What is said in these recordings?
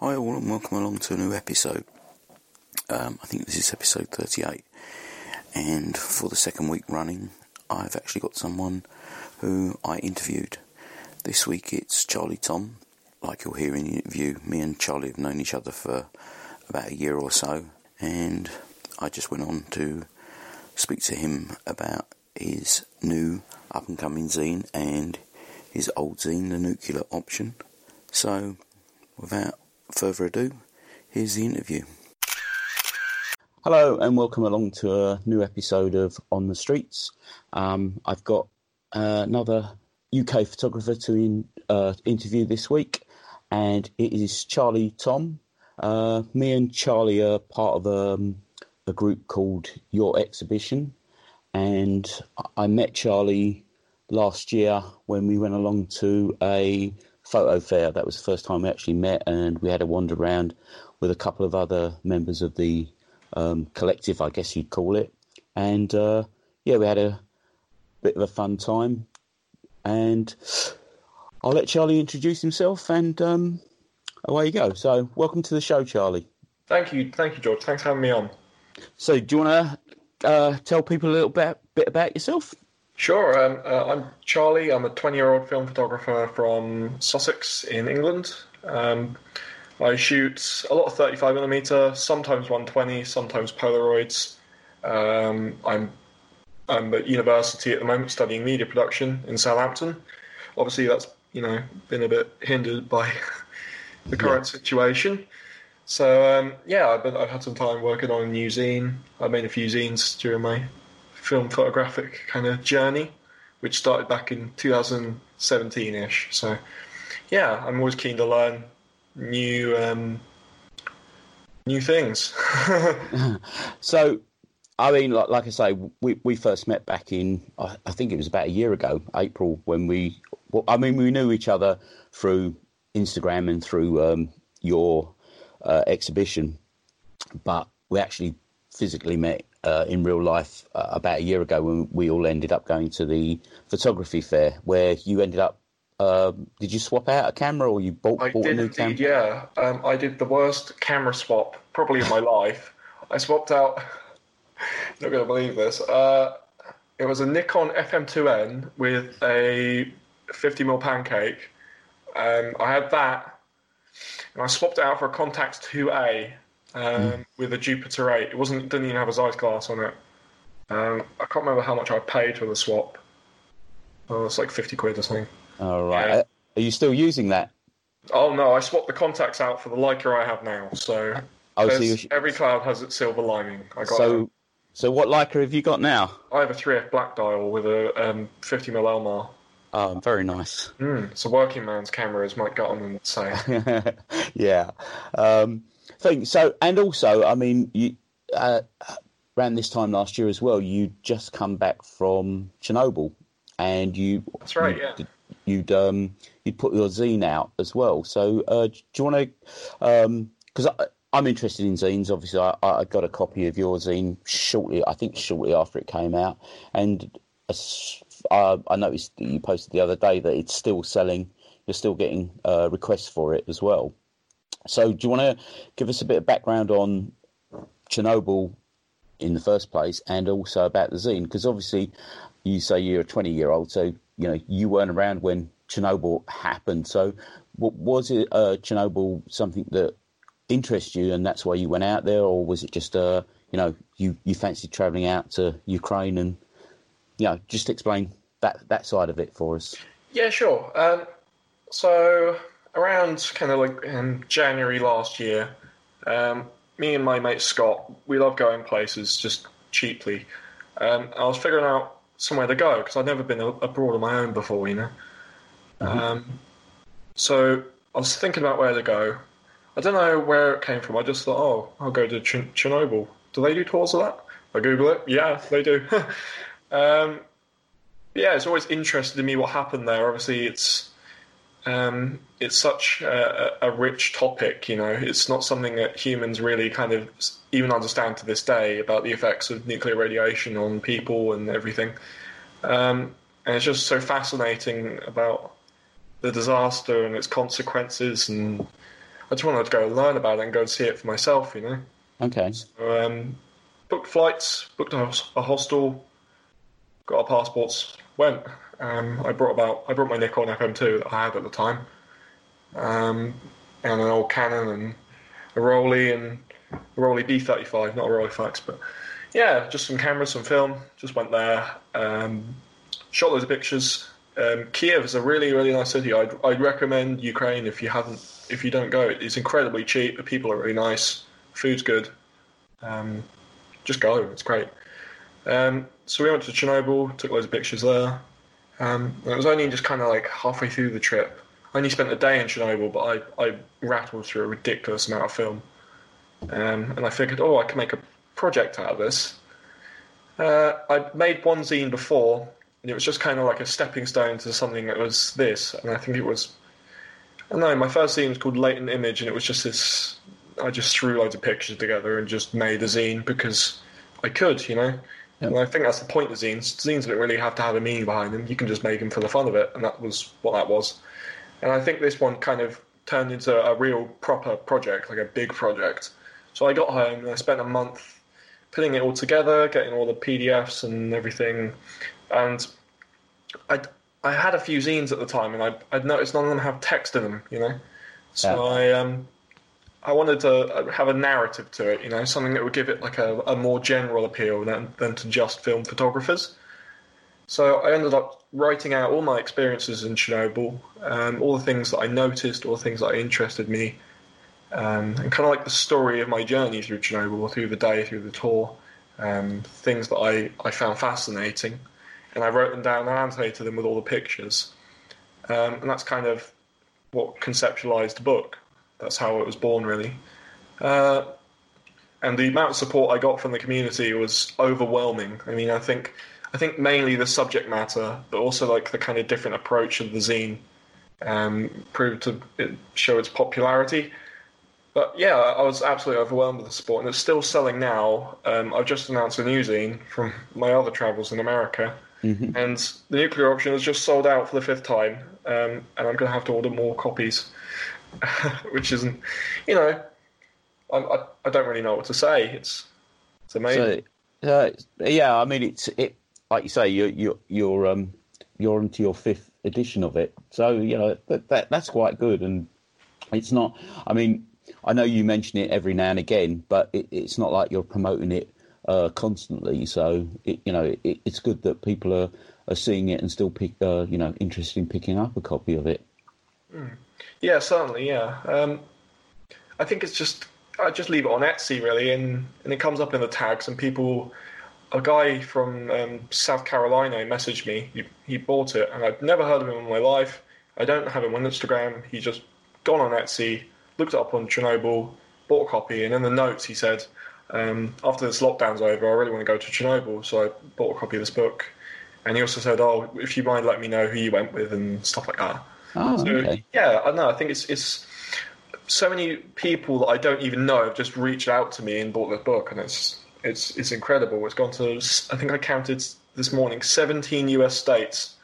Hi all and welcome along to a new episode. Um, I think this is episode 38 and for the second week running I've actually got someone who I interviewed. This week it's Charlie Tom. Like you'll hear in the interview, me and Charlie have known each other for about a year or so and I just went on to speak to him about his new up and coming zine and his old zine, The Nuclear Option. So, without further ado, here's the interview. Hello, and welcome along to a new episode of On the Streets. Um, I've got uh, another UK photographer to in, uh, interview this week, and it is Charlie Tom. Uh, me and Charlie are part of um, a group called Your Exhibition, and I met Charlie last year when we went along to a photo fair. That was the first time we actually met, and we had a wander around with a couple of other members of the um, collective, I guess you'd call it. And uh, yeah, we had a bit of a fun time. And I'll let Charlie introduce himself, and um, away you go. So, welcome to the show, Charlie. Thank you, thank you, George. Thanks for having me on. So, do you want to uh, tell people a little bit, bit about yourself? Sure. Um, uh, I'm Charlie. I'm a 20 year old film photographer from Sussex in England. Um, I shoot a lot of 35mm, sometimes 120, sometimes Polaroids. Um, I'm I'm at university at the moment studying media production in Southampton. Obviously, that's you know been a bit hindered by the current yeah. situation. So um, yeah, I've, been, I've had some time working on a new zine. I made a few zines during my film photographic kind of journey, which started back in 2017 ish. So, yeah, I'm always keen to learn new um, new things. so, I mean, like, like I say, we we first met back in I, I think it was about a year ago, April, when we. Well, I mean, we knew each other through Instagram and through um, your uh, exhibition, but we actually physically met uh, in real life uh, about a year ago when we all ended up going to the photography fair, where you ended up. Uh, did you swap out a camera or you bought, bought a new indeed, camera? Yeah, um, I did the worst camera swap probably in my life. I swapped out. Not going to believe this. Uh, it was a Nikon FM2N with a 50mm pancake. Um, I had that, and I swapped it out for a Contax 2A um, mm. with a Jupiter 8. It wasn't didn't even have a Zeiss glass on it. Um, I can't remember how much I paid for the swap. Oh, it's like fifty quid or something. All right. Yeah. Are you still using that? Oh no, I swapped the Contax out for the Leica I have now. So, oh, so every cloud has its silver lining. I got so. A, so what Leica have you got now? I have a 3f black dial with a um, 50mm Elmar. Oh, very nice. Mm, a working man's camera, as Mike Gutterman would say. yeah. Um, thing. So, and also, I mean, you uh, around this time last year as well, you just come back from Chernobyl, and you. That's right. You, yeah. You'd um you'd put your zine out as well. So, uh, do you want to? Because um, I'm interested in zines. Obviously, I, I got a copy of your zine shortly. I think shortly after it came out, and. Uh, I noticed that you posted the other day that it's still selling. You're still getting uh, requests for it as well. So, do you want to give us a bit of background on Chernobyl in the first place, and also about the zine? Because obviously, you say you're a 20 year old, so you know you weren't around when Chernobyl happened. So, was it uh, Chernobyl something that interested you, and that's why you went out there, or was it just uh, you know you you fancied travelling out to Ukraine and you know just explain that that side of it for us? Yeah, sure. Um, so around kind of like in January last year, um, me and my mate Scott, we love going places just cheaply. Um, I was figuring out somewhere to go because I'd never been abroad on my own before, you know. Mm-hmm. Um, so I was thinking about where to go. I don't know where it came from. I just thought, oh, I'll go to Ch- Chernobyl. Do they do tours of that? I Google it. Yeah, they do. um, yeah, it's always interested in me what happened there. Obviously, it's um, it's such a, a, rich topic. You know, it's not something that humans really kind of even understand to this day about the effects of nuclear radiation on people and everything. Um, and it's just so fascinating about the disaster and its consequences. And I just wanted to go and learn about it and go and see it for myself. You know. Okay. So, um, booked flights, booked a, a hostel, got our passports, went. Um, I brought about I brought my Nikon FM2 that I had at the time, um, and an old Canon and a Rollei and a Rollei B35, not a Rolleiflex, but yeah, just some cameras, some film. Just went there, um, shot loads of pictures. Um, Kiev is a really really nice city. I'd, I'd recommend Ukraine if you haven't if you don't go. It's incredibly cheap. The people are really nice. Food's good. Um, just go. It's great. Um, so we went to Chernobyl, took loads of pictures there. Um, it was only just kind of like halfway through the trip. I only spent a day in Chernobyl, but I, I rattled through a ridiculous amount of film. Um, and I figured, oh, I can make a project out of this. Uh, I'd made one zine before, and it was just kind of like a stepping stone to something that was this. And I think it was, I don't know, my first zine was called Latent Image, and it was just this. I just threw loads of pictures together and just made a zine because I could, you know. And I think that's the point of zines. Zines don't really have to have a meaning behind them. You can just make them for the fun of it, and that was what that was. And I think this one kind of turned into a real proper project, like a big project. So I got home and I spent a month putting it all together, getting all the PDFs and everything. And I I had a few zines at the time, and I I'd noticed none of them have text in them, you know. So yeah. I um I wanted to have a narrative to it, you know, something that would give it like a, a more general appeal than, than to just film photographers. So I ended up writing out all my experiences in Chernobyl, um, all the things that I noticed, all the things that interested me, um, and kind of like the story of my journey through Chernobyl, through the day, through the tour, um, things that I, I found fascinating. And I wrote them down and annotated them with all the pictures. Um, and that's kind of what conceptualized the book that's how it was born, really. Uh, and the amount of support I got from the community was overwhelming. I mean, I think I think mainly the subject matter, but also like the kind of different approach of the zine um, proved to show its popularity. But yeah, I was absolutely overwhelmed with the support, and it's still selling now. Um, I've just announced a new zine from my other travels in America, mm-hmm. and the nuclear option has just sold out for the fifth time, um, and I'm going to have to order more copies. which isn't, you know, I, I, I don't really know what to say. It's it's amazing. So, uh, yeah, I mean, it's it like you say, you're you're you're um you're into your fifth edition of it, so you know that, that that's quite good, and it's not. I mean, I know you mention it every now and again, but it, it's not like you're promoting it uh, constantly. So it, you know, it, it's good that people are, are seeing it and still pick, uh, you know, interested in picking up a copy of it. Mm. Yeah, certainly. Yeah, um, I think it's just I just leave it on Etsy really, and and it comes up in the tags, and people. A guy from um, South Carolina messaged me. He, he bought it, and I'd never heard of him in my life. I don't have him on Instagram. He just gone on Etsy, looked up on Chernobyl, bought a copy, and in the notes he said, um, "After this lockdown's over, I really want to go to Chernobyl, so I bought a copy of this book." And he also said, "Oh, if you mind, let me know who you went with and stuff like that." Oh, so, okay. Yeah, I know. I think it's it's so many people that I don't even know have just reached out to me and bought the book, and it's it's it's incredible. It's gone to I think I counted this morning 17 U.S. states,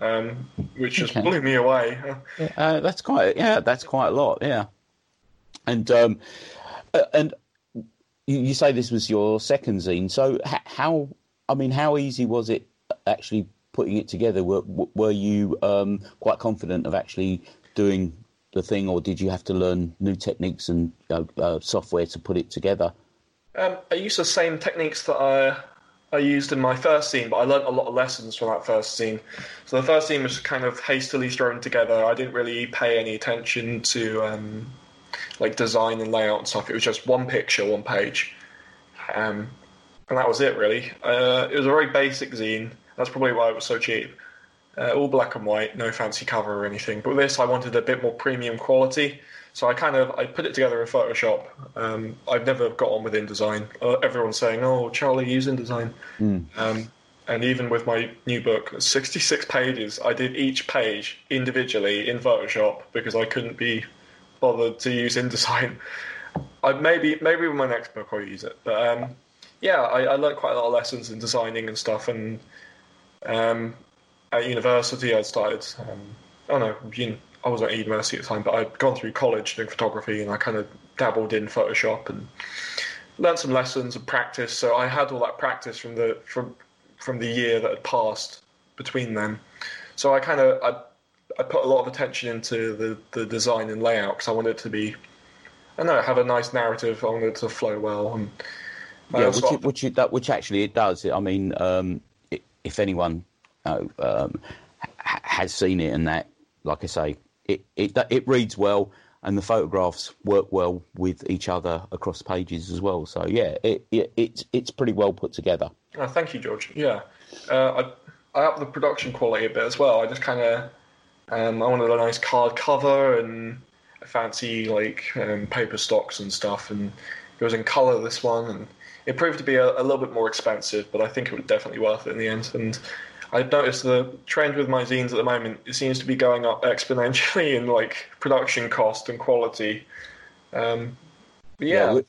um, which just blew me away. Yeah, uh, that's quite yeah, that's quite a lot. Yeah, and um, uh, and you, you say this was your second zine, so how I mean, how easy was it actually putting it together, were, were you um, quite confident of actually doing the thing, or did you have to learn new techniques and uh, uh, software to put it together? Um, I used the same techniques that I I used in my first zine, but I learned a lot of lessons from that first zine. So the first zine was kind of hastily thrown together. I didn't really pay any attention to um, like design and layout and stuff. It was just one picture, one page, um, and that was it really. Uh, it was a very basic zine. That's probably why it was so cheap. Uh, all black and white, no fancy cover or anything. But this, I wanted a bit more premium quality, so I kind of I put it together in Photoshop. Um, I've never got on with InDesign. Uh, everyone's saying, "Oh, Charlie, use InDesign," mm. um, and even with my new book, 66 pages, I did each page individually in Photoshop because I couldn't be bothered to use InDesign. I maybe maybe with my next book I'll use it, but um, yeah, I, I, learned quite a lot of lessons in designing and stuff. And um, at university, I started. Um, oh no, I wasn't at university at the time, but I'd gone through college doing photography, and I kind of dabbled in Photoshop and learned some lessons and practice. So I had all that practice from the from from the year that had passed between them. So I kind of I, I put a lot of attention into the, the design and layout because I wanted it to be I don't know have a nice narrative. I wanted it to flow well and yeah, which, it, which, it, that, which actually it does. I mean, um, if anyone um, has seen it and that, like I say, it, it it reads well and the photographs work well with each other across pages as well. So yeah, it, it it's it's pretty well put together. Oh, thank you, George. Yeah, uh, I I up the production quality a bit as well. I just kind of um, I wanted a nice card cover and fancy like um, paper stocks and stuff, and it was in color this one, and it proved to be a, a little bit more expensive, but I think it was definitely worth it in the end. And I've noticed the trend with my zines at the moment it seems to be going up exponentially in like production cost and quality. Um, yeah. yeah.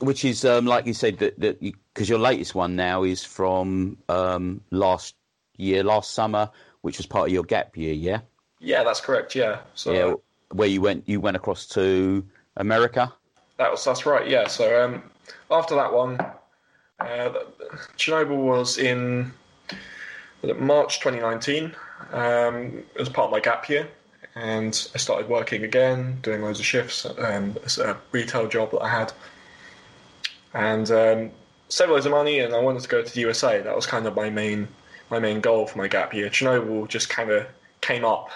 which is um, like you said that that because you, your latest one now is from um, last year, last summer, which was part of your gap year, yeah. Yeah, that's correct. Yeah. So yeah, where you went, you went across to America. That was that's right. Yeah. So um, after that one, uh, Chernobyl was in March 2019 um, as part of my gap year, and I started working again, doing loads of shifts, um, a retail job that I had, and um, saved loads of money, and I wanted to go to the USA. That was kind of my main my main goal for my gap year. Chernobyl just kind of came up,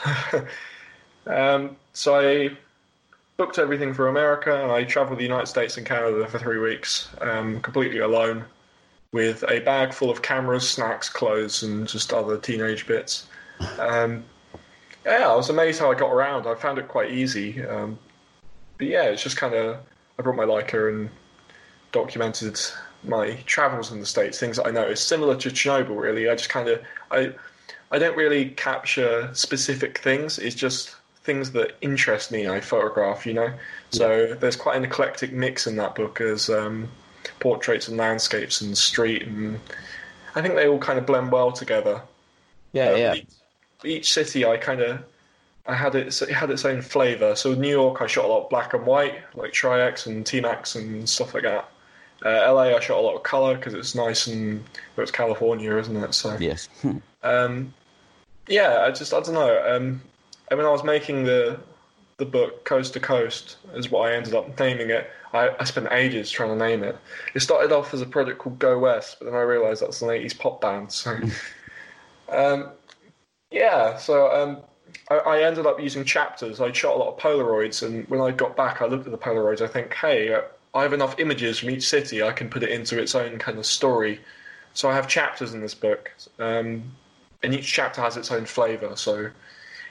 um, so I booked everything for America, and I travelled the United States and Canada for three weeks, um, completely alone with a bag full of cameras, snacks, clothes, and just other teenage bits. Um, yeah, I was amazed how I got around. I found it quite easy. Um, but yeah, it's just kind of I brought my Leica and documented my travels in the states, things that I noticed, similar to Chernobyl. Really, I just kind of I I don't really capture specific things. It's just things that interest me. I photograph, you know. So there's quite an eclectic mix in that book as um, portraits and landscapes and street, and I think they all kind of blend well together. Yeah, um, yeah. Each, each, city, I kind of I had it, it had its own flavour. So New York, I shot a lot of black and white, like Tri-X and T-Max and stuff like that. Uh, LA, I shot a lot of colour because it's nice and well, it's California, isn't it? So yes. um, yeah, I just I don't know. Um, I mean, I was making the the book Coast to Coast is what I ended up naming it. I, I, spent ages trying to name it. It started off as a project called Go West, but then I realised that's an 80s pop band. So, um, yeah, so um, I, I, ended up using chapters. I shot a lot of Polaroids, and when I got back, I looked at the Polaroids. I think, hey, uh, I have enough images from each city. I can put it into its own kind of story. So I have chapters in this book, um, and each chapter has its own flavour. So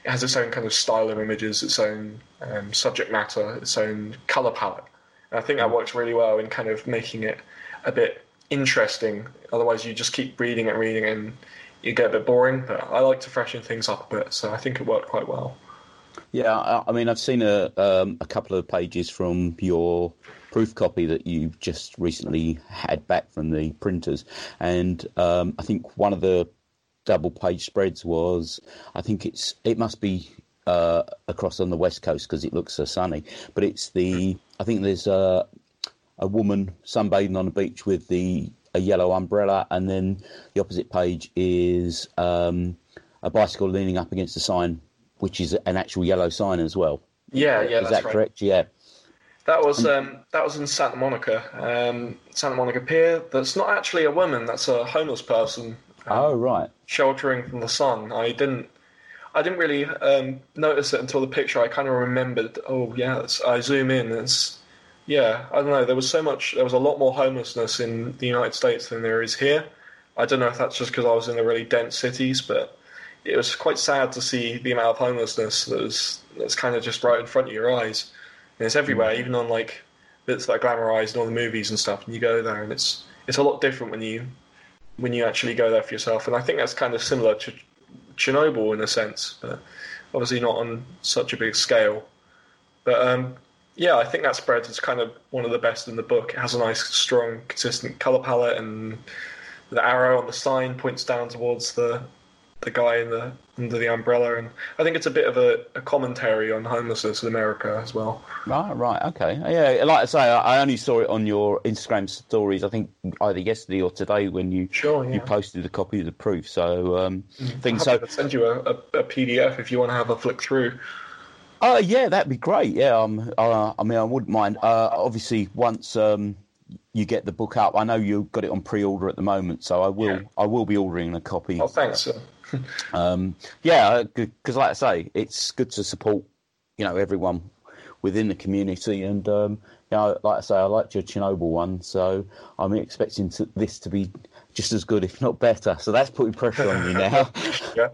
it has its own kind of style of images, its own um, subject matter, its own colour palette. And I think that works really well in kind of making it a bit interesting. Otherwise, you just keep reading and reading and you get a bit boring. But I like to freshen things up a bit, so I think it worked quite well. Yeah, I mean, I've seen a um, a couple of pages from your proof copy that you just recently had back from the printers, and um, I think one of the double page spreads was, I think it's it must be uh, across on the west coast because it looks so sunny. But it's the I think there's a a woman sunbathing on the beach with the a yellow umbrella, and then the opposite page is um, a bicycle leaning up against a sign, which is an actual yellow sign as well. Yeah, yeah, is that right. correct? Yeah. That was um, that was in Santa Monica, um, Santa Monica Pier. That's not actually a woman. That's a homeless person. Um, oh right. Sheltering from the sun. I didn't I didn't really um, notice it until the picture. I kind of remembered. Oh yeah, I zoom in. It's yeah. I don't know. There was so much. There was a lot more homelessness in the United States than there is here. I don't know if that's just because I was in the really dense cities, but it was quite sad to see the amount of homelessness that was that's kind of just right in front of your eyes. And it's everywhere, mm. even on like bits that are glamorized in all the movies and stuff. And you go there, and it's it's a lot different when you when you actually go there for yourself. And I think that's kind of similar to Chernobyl in a sense, but obviously not on such a big scale. But um, yeah, I think that spread is kind of one of the best in the book. It has a nice, strong, consistent color palette, and the arrow on the sign points down towards the the guy in the under the umbrella, and I think it's a bit of a, a commentary on homelessness in America as well. Right, right, okay, yeah. Like I say, I only saw it on your Instagram stories. I think either yesterday or today when you sure, yeah. you posted a copy of the proof. So um, mm. I think so. send you a, a, a, PDF if you want to have a flick through. Oh uh, yeah, that'd be great. Yeah, um, uh, I mean, I wouldn't mind. Uh, obviously, once um, you get the book up, I know you've got it on pre-order at the moment, so I will. Yeah. I will be ordering a copy. Oh, thanks. Sir. Um, yeah, because like I say, it's good to support you know everyone within the community, and um, you know, like I say, I liked your Chernobyl one, so I'm expecting to, this to be just as good, if not better. So that's putting pressure on me now. yeah.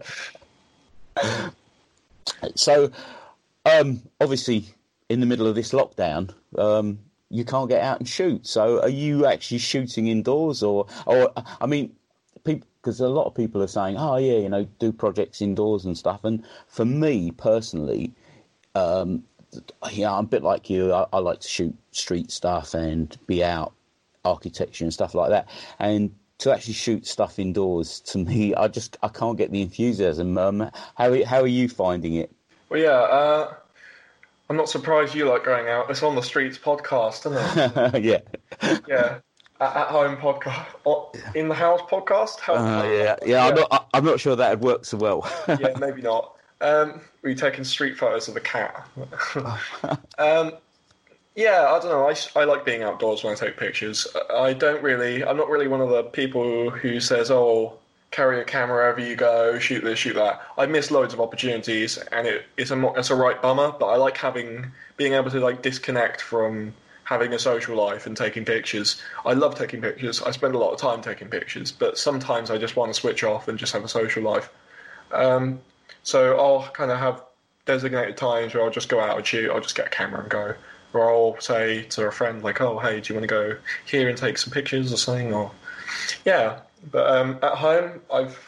so um, obviously, in the middle of this lockdown, um, you can't get out and shoot. So, are you actually shooting indoors, or, or I mean? Because a lot of people are saying, "Oh, yeah, you know, do projects indoors and stuff." And for me personally, um, yeah, I'm a bit like you. I, I like to shoot street stuff and be out, architecture and stuff like that. And to actually shoot stuff indoors, to me, I just I can't get the enthusiasm. Um, how how are you finding it? Well, yeah, uh, I'm not surprised you like going out. It's on the streets podcast, isn't it? yeah. Yeah. At, home podcast, in the house podcast. How, uh, yeah, yeah. I'm not. I'm not sure that would work so well. yeah, maybe not. Um, were you taking street photos of a cat? um, yeah, I don't know. I, I like being outdoors when I take pictures. I don't really. I'm not really one of the people who says, "Oh, carry a camera wherever you go, shoot this, shoot that. I miss loads of opportunities, and it, it's a it's a right bummer. But I like having being able to like disconnect from having a social life and taking pictures. I love taking pictures. I spend a lot of time taking pictures, but sometimes I just want to switch off and just have a social life. Um, so I'll kind of have designated times where I'll just go out and shoot. I'll just get a camera and go. Or I'll say to a friend like, "Oh, hey, do you want to go here and take some pictures or something?" Or yeah, but um, at home, I've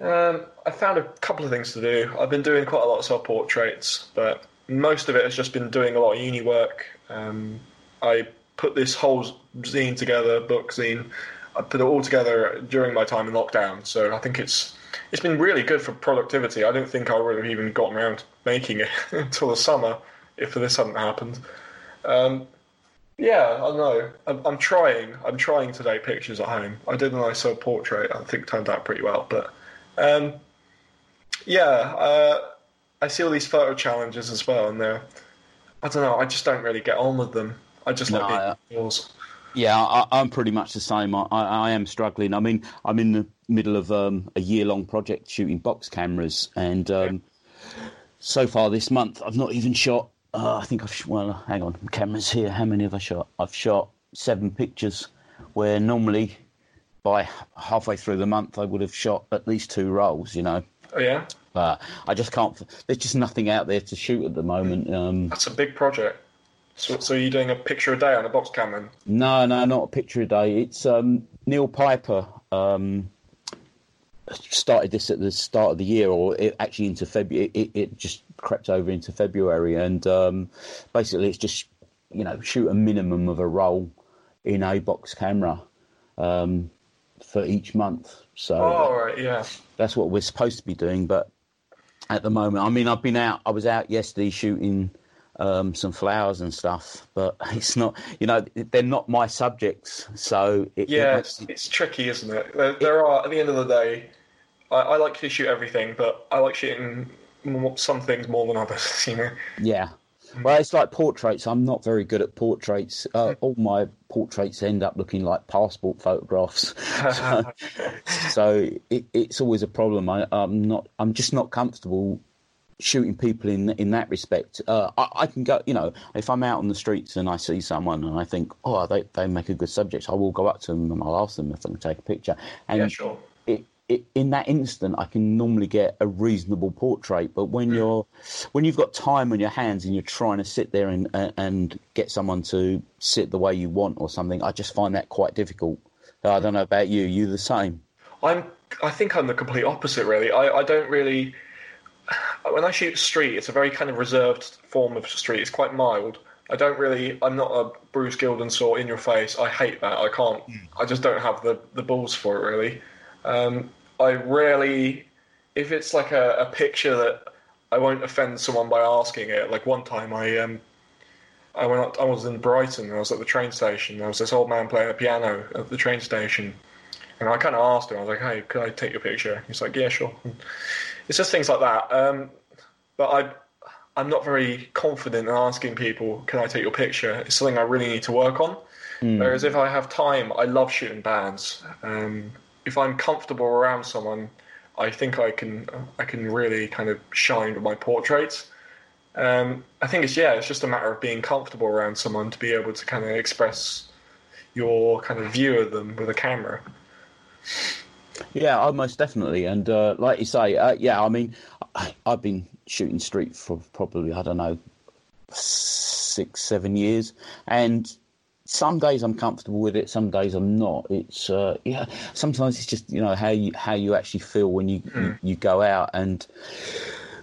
um, I found a couple of things to do. I've been doing quite a lot of self portraits, but most of it has just been doing a lot of uni work. Um, I put this whole zine together, book zine. I put it all together during my time in lockdown, so I think it's it's been really good for productivity. I don't think I would have even gotten around to making it until the summer if this hadn't happened. Um, yeah, I know. I'm, I'm, trying. I'm trying to take pictures at home. I did a nice self portrait. I think turned out pretty well. But um, yeah, uh, I see all these photo challenges as well, and they're I don't know. I just don't really get on with them. I just no, like being indoors. Yeah, I, am pretty much the same. I, I, am struggling. I mean, I'm in the middle of um, a year long project shooting box cameras, and um, yeah. so far this month, I've not even shot uh, I think I've well, hang on, cameras here. How many have I shot? I've shot seven pictures, where normally by halfway through the month I would have shot at least two rolls. You know. Oh yeah. But I just can't. There's just nothing out there to shoot at the moment. Um, That's a big project. So, so you're doing a picture a day on a box camera? No, no, not a picture a day. It's um, Neil Piper. Um, started this at the start of the year, or it, actually into February. It, it, just crept over into February, and um, basically it's just you know shoot a minimum of a roll in a box camera um, for each month. So, oh, right, yeah, that's what we're supposed to be doing. But at the moment, I mean, I've been out. I was out yesterday shooting. Um, some flowers and stuff, but it's not, you know, they're not my subjects. So it, yeah, it, it's, it's, tricky, isn't it? There, there, are at the end of the day, I, I like to shoot everything, but I like shooting some things more than others. You know. Yeah. Well, it's like portraits. I'm not very good at portraits. Uh, all my portraits end up looking like passport photographs. so, so it, it's always a problem. I, am not. I'm just not comfortable shooting people in in that respect. Uh, I, I, can go. You know, if I'm out on the streets and I see someone and I think, oh, they they make a good subject, I will go up to them and I'll ask them if I can take a picture. And yeah, sure in that instant, I can normally get a reasonable portrait. But when you're when you've got time on your hands and you're trying to sit there and and get someone to sit the way you want or something, I just find that quite difficult. I don't know about you. You the same? I'm. I think I'm the complete opposite. Really, I, I don't really. When I shoot street, it's a very kind of reserved form of street. It's quite mild. I don't really. I'm not a Bruce Gilden sort in your face. I hate that. I can't. I just don't have the the balls for it. Really. Um, I rarely. If it's like a, a picture that I won't offend someone by asking it. Like one time, I um, I went. Up, I was in Brighton. and I was at the train station. There was this old man playing a piano at the train station, and I kind of asked him. I was like, "Hey, could I take your picture?" He's like, "Yeah, sure." And it's just things like that. Um, but I, I'm not very confident in asking people, "Can I take your picture?" It's something I really need to work on. Whereas if I have time, I love shooting bands. Um, if I'm comfortable around someone, I think I can I can really kind of shine with my portraits. Um, I think it's yeah, it's just a matter of being comfortable around someone to be able to kind of express your kind of view of them with a camera. Yeah, oh, most definitely. And uh, like you say, uh, yeah, I mean, I, I've been shooting street for probably I don't know six, seven years, and some days I'm comfortable with it, some days I'm not. It's uh, yeah, sometimes it's just you know how you how you actually feel when you you, you go out and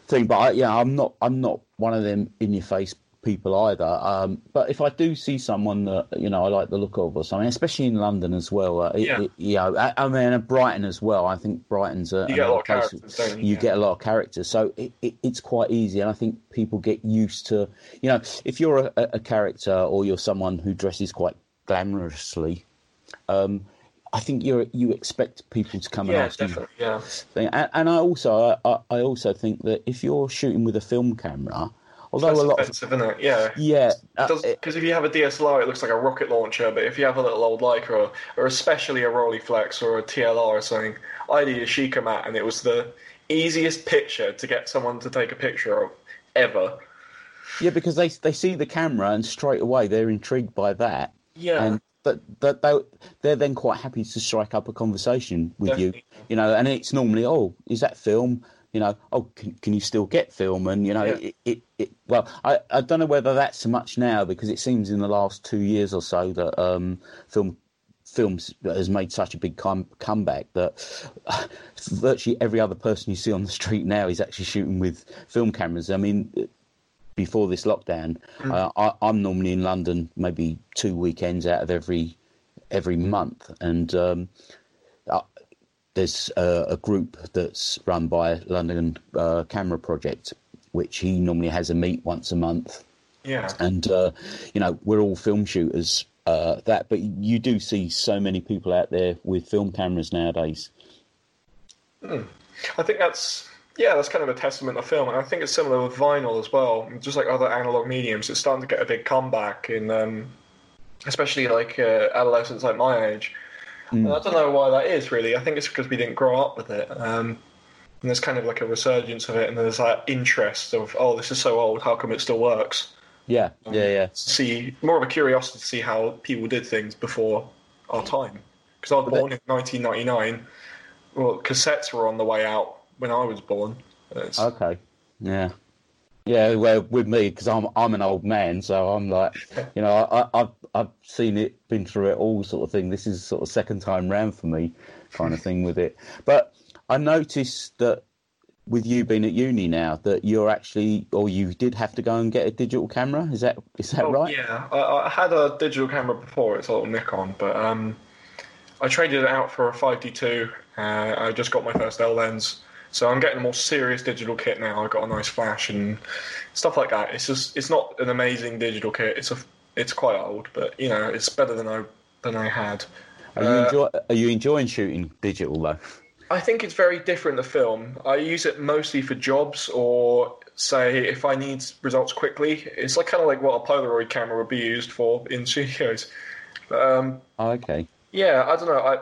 thing. But I, yeah, I'm not I'm not one of them in your face people either. Um, but if I do see someone that you know I like the look of or something, especially in London as well, uh, Yeah. it- you know, I, I mean, Brighton as well. I think Brighton's a You get a lot of place characters, you? get a lot of characters, so it, it, it's quite easy. And I think people get used to, you know, if you're a, a character or you're someone who dresses quite glamorously. Um, I think you you expect people to come and Yeah, ask you. Yeah. And, and I also I, I also think that if you're shooting with a film camera, although That's a lot of isn't it? Yeah. yeah, uh, Because if you have a DSLR, it looks like a rocket launcher. But if you have a little old Leica, or, or especially a Rolleiflex or a TLR or something, I did a Yashica Mat, and it was the easiest picture to get someone to take a picture of ever. yeah, because they they see the camera and straight away they're intrigued by that, Yeah. and that that they they're then quite happy to strike up a conversation with Definitely. you, you know. And it's normally, oh, is that film? You know, oh, can, can you still get film? And you know, Yeah. it, it, it. Well, I, I don't know whether that's so much now because it seems in the last two years or so that um, film films has made such a big come, comeback that virtually every other person you see on the street now is actually shooting with film cameras. I mean, before this lockdown, uh, I, I'm normally in London maybe two weekends out of every every month, and um, uh, there's uh, a group that's run by London uh, Camera Project, which he normally has a meet once a month yeah. and uh, you know we're all film shooters uh, that but you do see so many people out there with film cameras nowadays I think that's yeah, that's kind of a testament of film, and I think it's similar with vinyl as well. Just like other analog mediums, it's starting to get a big comeback in, um, especially like uh, adolescents like my age. And I don't know why that is really. I think it's because we didn't grow up with it. Um, and there's kind of like a resurgence of it, and there's that interest of, oh, this is so old, how come it still works? yeah yeah yeah See, more of a curiosity to see how people did things before our time. Because I was born in 1999. Well, cassettes were on the way out when I was born. It's- okay yeah yeah well with me because i'm i'm an old man so i'm like you know I, i've i've seen it been through it all sort of thing. This is sort of second time round for me kind of thing with it. But i noticed that with you being at uni now that you're actually or you did have to go and get a digital camera. Is that is that Oh, right? Yeah, I, I had a digital camera before. It's a little Nikon, but um, I traded it out for a 5D2. Uh, I just got my first L lens, so I'm getting a more serious digital kit now. I've got a nice flash and stuff like that. It's just it's not an amazing digital kit. It's a it's quite old, but you know it's better than I than I had. Are you, Uh, enjoy, are you enjoying shooting digital though? I think it's very different. The film. I use it mostly for jobs, or say if I need results quickly. It's like kind of like what a Polaroid camera would be used for in studios. Um, Oh, okay. yeah, I don't know. I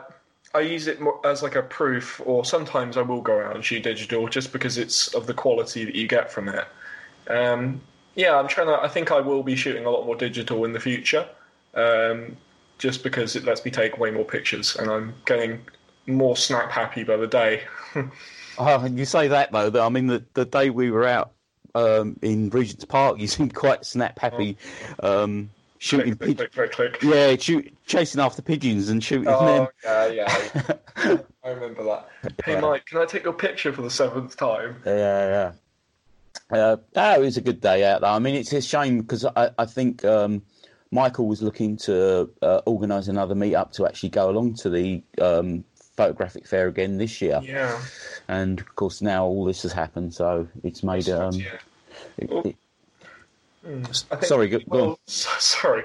I use it more as like a proof, or sometimes I will go out and shoot digital just because it's of the quality that you get from it. Um, yeah, I'm trying to. I think I will be shooting a lot more digital in the future, um, just because it lets me take way more pictures, and I'm getting more snap happy by the day. Oh, you say that though. that- I mean, the, the day we were out um, in Regent's Park, you seemed quite snap happy um, shooting click, pigeons. click, click, click. Yeah, shoot, chasing after pigeons and shooting Oh them. yeah, yeah. I remember that. Hey Yeah. Mike, can I take your picture for the seventh time? Yeah, yeah. Uh, ah, it was a good day out there. I mean, it's a shame because I, I think um, Michael was looking to uh, organise another meet-up to actually go along to the um, photographic fair again this year. Yeah. And of course, now all this has happened, so it's made. Um, yeah. it- Well, it- I think Sorry, go- go well, on. Sorry.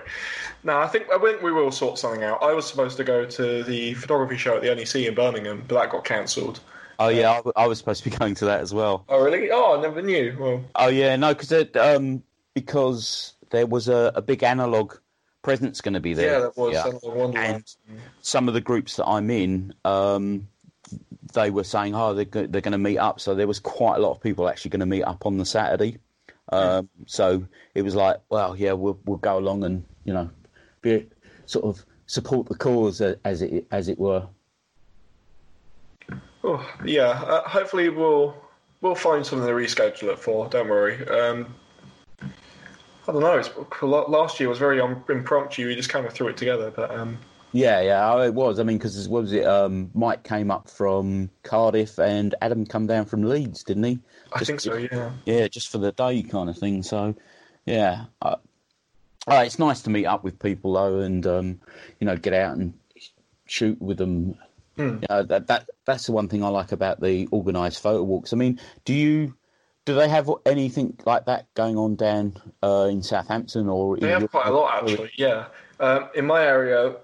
No, I think I think we will sort something out. I was supposed to go to the photography show at the NEC in Birmingham, but that got cancelled. oh yeah, I, w- I was supposed to be going to that as well. Oh really? Oh, I never knew. Well, Oh yeah, no, because um, because there was a, a big analog presence going to be there. yeah, that was Yeah. Central Wonderland. some of the groups that I'm in, um, they were saying, "Oh, they're go- they're going to meet up." So there was quite a lot of people actually going to meet up on the Saturday. Um, so it was like, well, yeah, we'll we'll go along and you know, be sort of support the cause as it as it were. Oh, yeah. Uh, hopefully, we'll we'll find something to reschedule it for. Don't worry. Um, I don't know. It's, last year was very um, impromptu. We just kind of threw it together, but um, Yeah, yeah, oh, it was. I mean, because what was it? Um, Mike came up from Cardiff and Adam come down from Leeds, didn't he? I think so. Yeah. yeah, just for the day kind of thing. So, yeah, uh, uh, it's nice to meet up with people though, and um, you know, get out and shoot with them. Hmm. Uh, that that that's the one thing I like about the organised photo walks. I mean, do you do they have anything like that going on down uh, in Southampton or? They have your- quite a lot actually. Yeah. Um, in my area,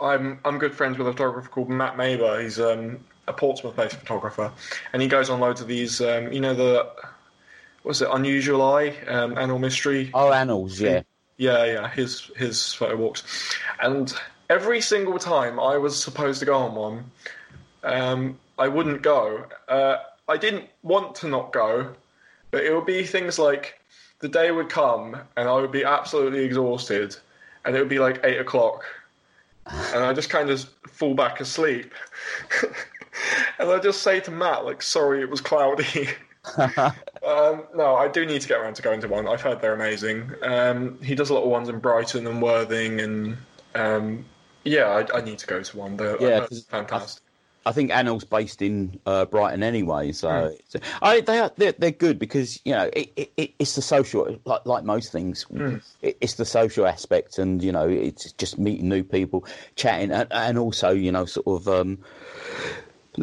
I'm I'm good friends with a photographer called Matt Maber. He's um, a Portsmouth-based photographer, and he goes on loads of these. Um, you know the what's it? Unusual Eye, um, Anil Mistry. Oh, Anil's, yeah. Yeah, yeah, his his photo walks, and every single time I was supposed to go on one, um, I wouldn't go. Uh, I didn't want to not go, but it would be things like the day would come and I would be absolutely exhausted, and it would be like eight o'clock, and I just kind of fall back asleep, and I just say to Matt like, "Sorry, it was cloudy." Um, no, I do need to get around to going to one. I've heard they're amazing. Um, he does a lot of ones in Brighton and Worthing, and um, yeah, I, I need to go to one. They're, Yeah, I've heard 'cause it's fantastic. I think Anil's based in uh, Brighton anyway, so it's, I, they are they're, they're good because you know it, it, it, it's the social like like most things, Hmm. it, it's the social aspect, and you know it's just meeting new people, chatting, and, and also you know sort of um,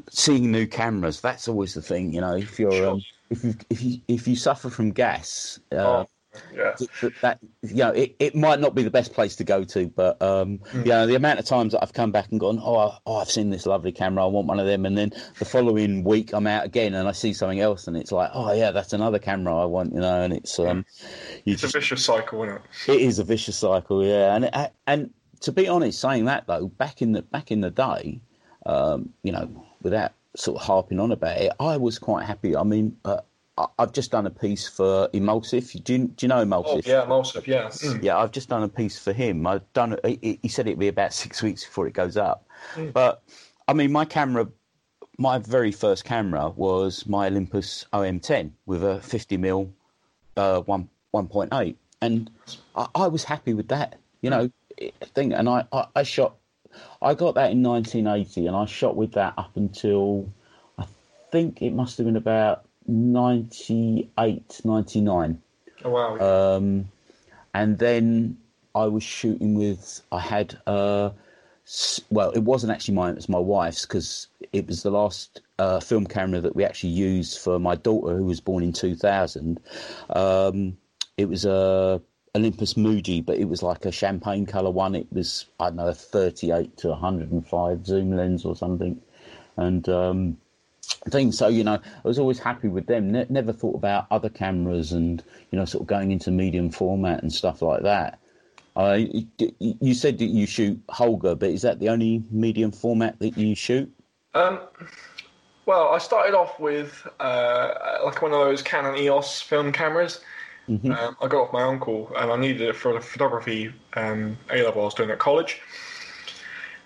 seeing new cameras. That's always the thing, you know. If you're Sure. um, if you if you if you suffer from gas, uh, oh, yeah. that, that you know it, it might not be the best place to go to but um you know the amount of times that i've come back and gone oh, I- oh i've seen this lovely camera i want one of them and then the following week i'm out again and i see something else and it's like oh yeah that's another camera i want you know and it's um you It's a vicious cycle, isn't it? it is a vicious cycle yeah and and to be honest saying that though back in the back in the day um you know without sort of harping on about it i was quite happy i mean uh, I've just done a piece for Emulsive. Do you, do you know Emulsive? Oh, yeah, Emulsive, yeah. Mm. Yeah, I've just done a piece for him. I've done. He he said it'd be about six weeks before it goes up. But I mean, my camera, my very first camera was my Olympus OM10 with a 50 mm uh, one 1.8, and I, I was happy with that. You know, it- thing. And I, I I shot. I got that in 1980, and I shot with that up until I think it must have been about 98, 99. Oh, wow. Um, and then I was shooting with. I had. Uh, well, it wasn't actually mine. It was my wife's because it was the last uh, film camera that we actually used for my daughter, who was born in 2000. Um, it was a Olympus Mju, but it was like a champagne color one. It was I don't know a 38 to 105 zoom lens or something, and. Um, thing. So you know, I was always happy with them. Ne- never thought about other cameras and you know, sort of going into medium format and stuff like that. You, you said that you shoot Holga, but is that the only medium format that you shoot? Um, well, I started off with uh, like one of those Canon EOS film cameras. Um, I got off my uncle, and I needed it for the photography um, A level I was doing at college.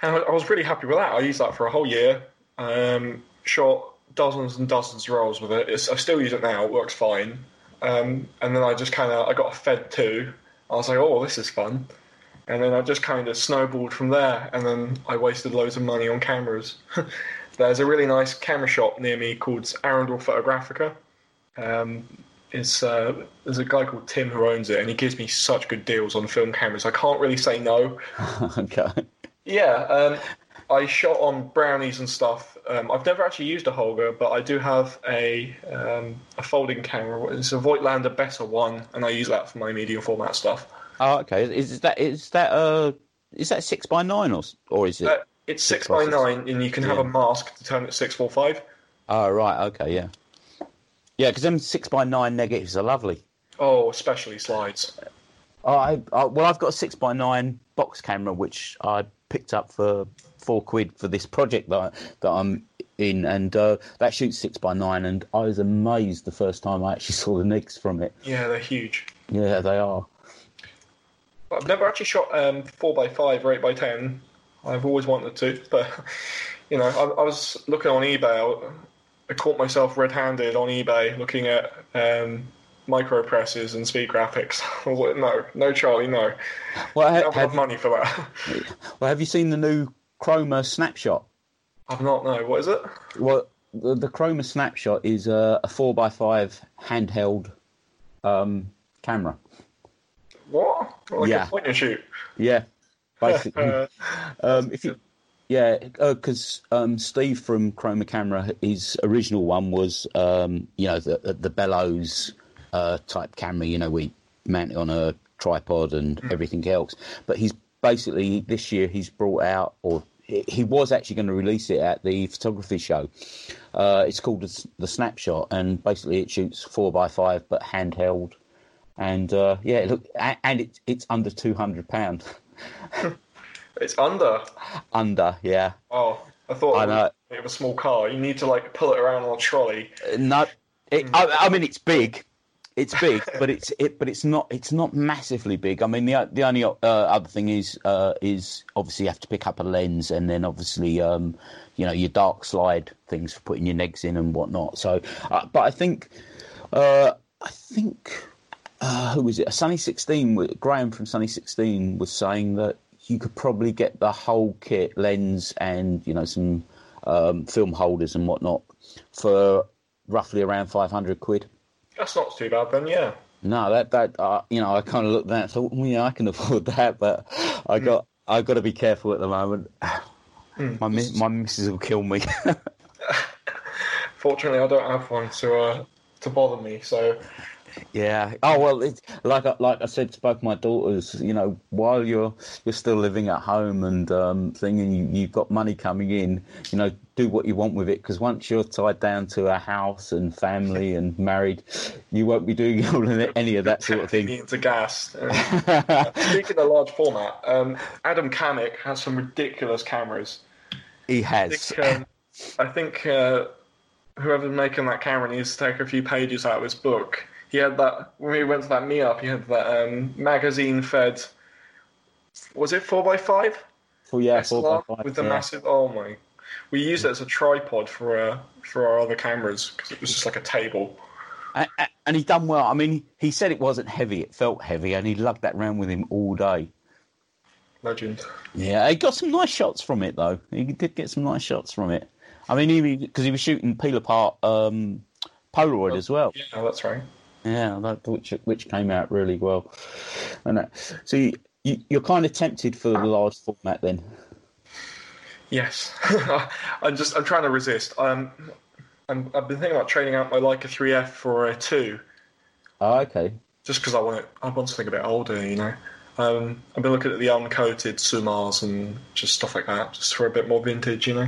And I was really happy with that. I used that for a whole year. Um, shot dozens and dozens of rolls with it. It's, I still use it now. It works fine. Um, and then I just kind of I got Fed too. I was like, oh, this is fun. and then I just kind of snowballed from there, and then I wasted loads of money on cameras. There's a really nice camera shop near me called Arundel Photographica. Um, it's, uh, there's a guy called Tim who owns it, and he gives me such good deals on film cameras. I can't really say no. okay. Yeah, um, I shot on brownies and stuff. Um, I've never actually used a Holga, but I do have a um, a folding camera. It's a Voigtlander Bessa One, and I use that for my medium format stuff. Oh, okay. Is that is that uh is that six by nine or or is it? Uh, it's six, by nine, and you can have a mask to turn it six four five. Oh, right. Okay. Yeah. Yeah, because them six by nine negatives are lovely. Oh, especially slides. I, I well, I've got a six by nine box camera which I picked up for four quid for this project that I, that I'm in, and uh, that shoots six by nine, and I was amazed the first time I actually saw the negs from it. Yeah, they're huge. Yeah, they are. I've never actually shot um, four x five or eight x ten. I've always wanted to, but you know, I, I was looking on eBay. I, caught myself red-handed on eBay looking at um, micro presses and speed graphics. no, no, Charlie, no. Well, I don't have have, money for that. well, have you seen the new Chroma snapshot? I've not. No, what is it? Well, the, the Chroma snapshot is a, a four by five handheld um, camera. What? Like Yeah. a point and shoot. Yeah, basically. Um, if you, yeah, because um, Steve from Chroma Camera, his original one was, um, you know, the the bellows uh, type camera. You know, we mount it on a tripod and everything else. But he's basically this year he's brought out, or he was actually going to release it at the photography show. Uh, it's called the, Snapshot, and basically it shoots four by five, but handheld. And uh, yeah, look, and it's it's under two hundred pound. it's under. under, yeah. Oh, I thought I it know. was a small car. You need to like pull it around on a trolley. Uh, No, it, I, I mean it's big. It's big, but it's it, but it's not. It's not massively big. I mean, the the only uh, other thing is uh, is obviously you have to pick up a lens, and then obviously um, you know your dark slide things for putting your negs in and whatnot. So, uh, but I think uh, I think uh, who was it? Sunny Sixteen. Graham from Sunny Sixteen was saying that you could probably get the whole kit, lens, and you know some um, film holders and whatnot for roughly around five hundred quid. That's not too bad then. Yeah. No, that that uh, you know, I kind of looked at that and thought, well, yeah, I can afford that, but I got I got to be careful at the moment. My mi- my missus will kill me. Fortunately, I don't have one to uh, to bother me. So yeah. Oh well, it's, like I, like I said to both my daughters, you know, while you're you're still living at home and um, thing, and you, you've got money coming in, you know, do what you want with it because once you're tied down to a house and family and married, you won't be doing all of it- any of that sort of thing. into gas. Speaking of large format, um, Adam Kamek has some ridiculous cameras. He I has. think, um, I think uh, whoever's making that camera needs to take a few pages out of his book. He had that when we went to that meetup. He had that um, magazine-fed. Was it four x five? Oh yeah, four by five with the yeah. massive. Oh my! We used it as a tripod for uh, for our other cameras because it was just like a table. A- a- and he done well. I mean, he said it wasn't heavy; it felt heavy, and he lugged that round with him all day. Legend. Yeah, he got some nice shots from it, though. He did get some nice shots from it. I mean, he because he was shooting peel apart um, Polaroid as well. Yeah, that's right. Yeah, that, which which came out really well. And that, so you, you, you're kind of tempted for the large format, then. Yes, I'm just I'm trying to resist. Um, I'm, I've been thinking about trading out my Leica 3F for a two, Oh, okay. just because I want it. I want something a bit older, you know. Um, I've been looking at the uncoated Summars and just stuff like that, just for a bit more vintage, you know.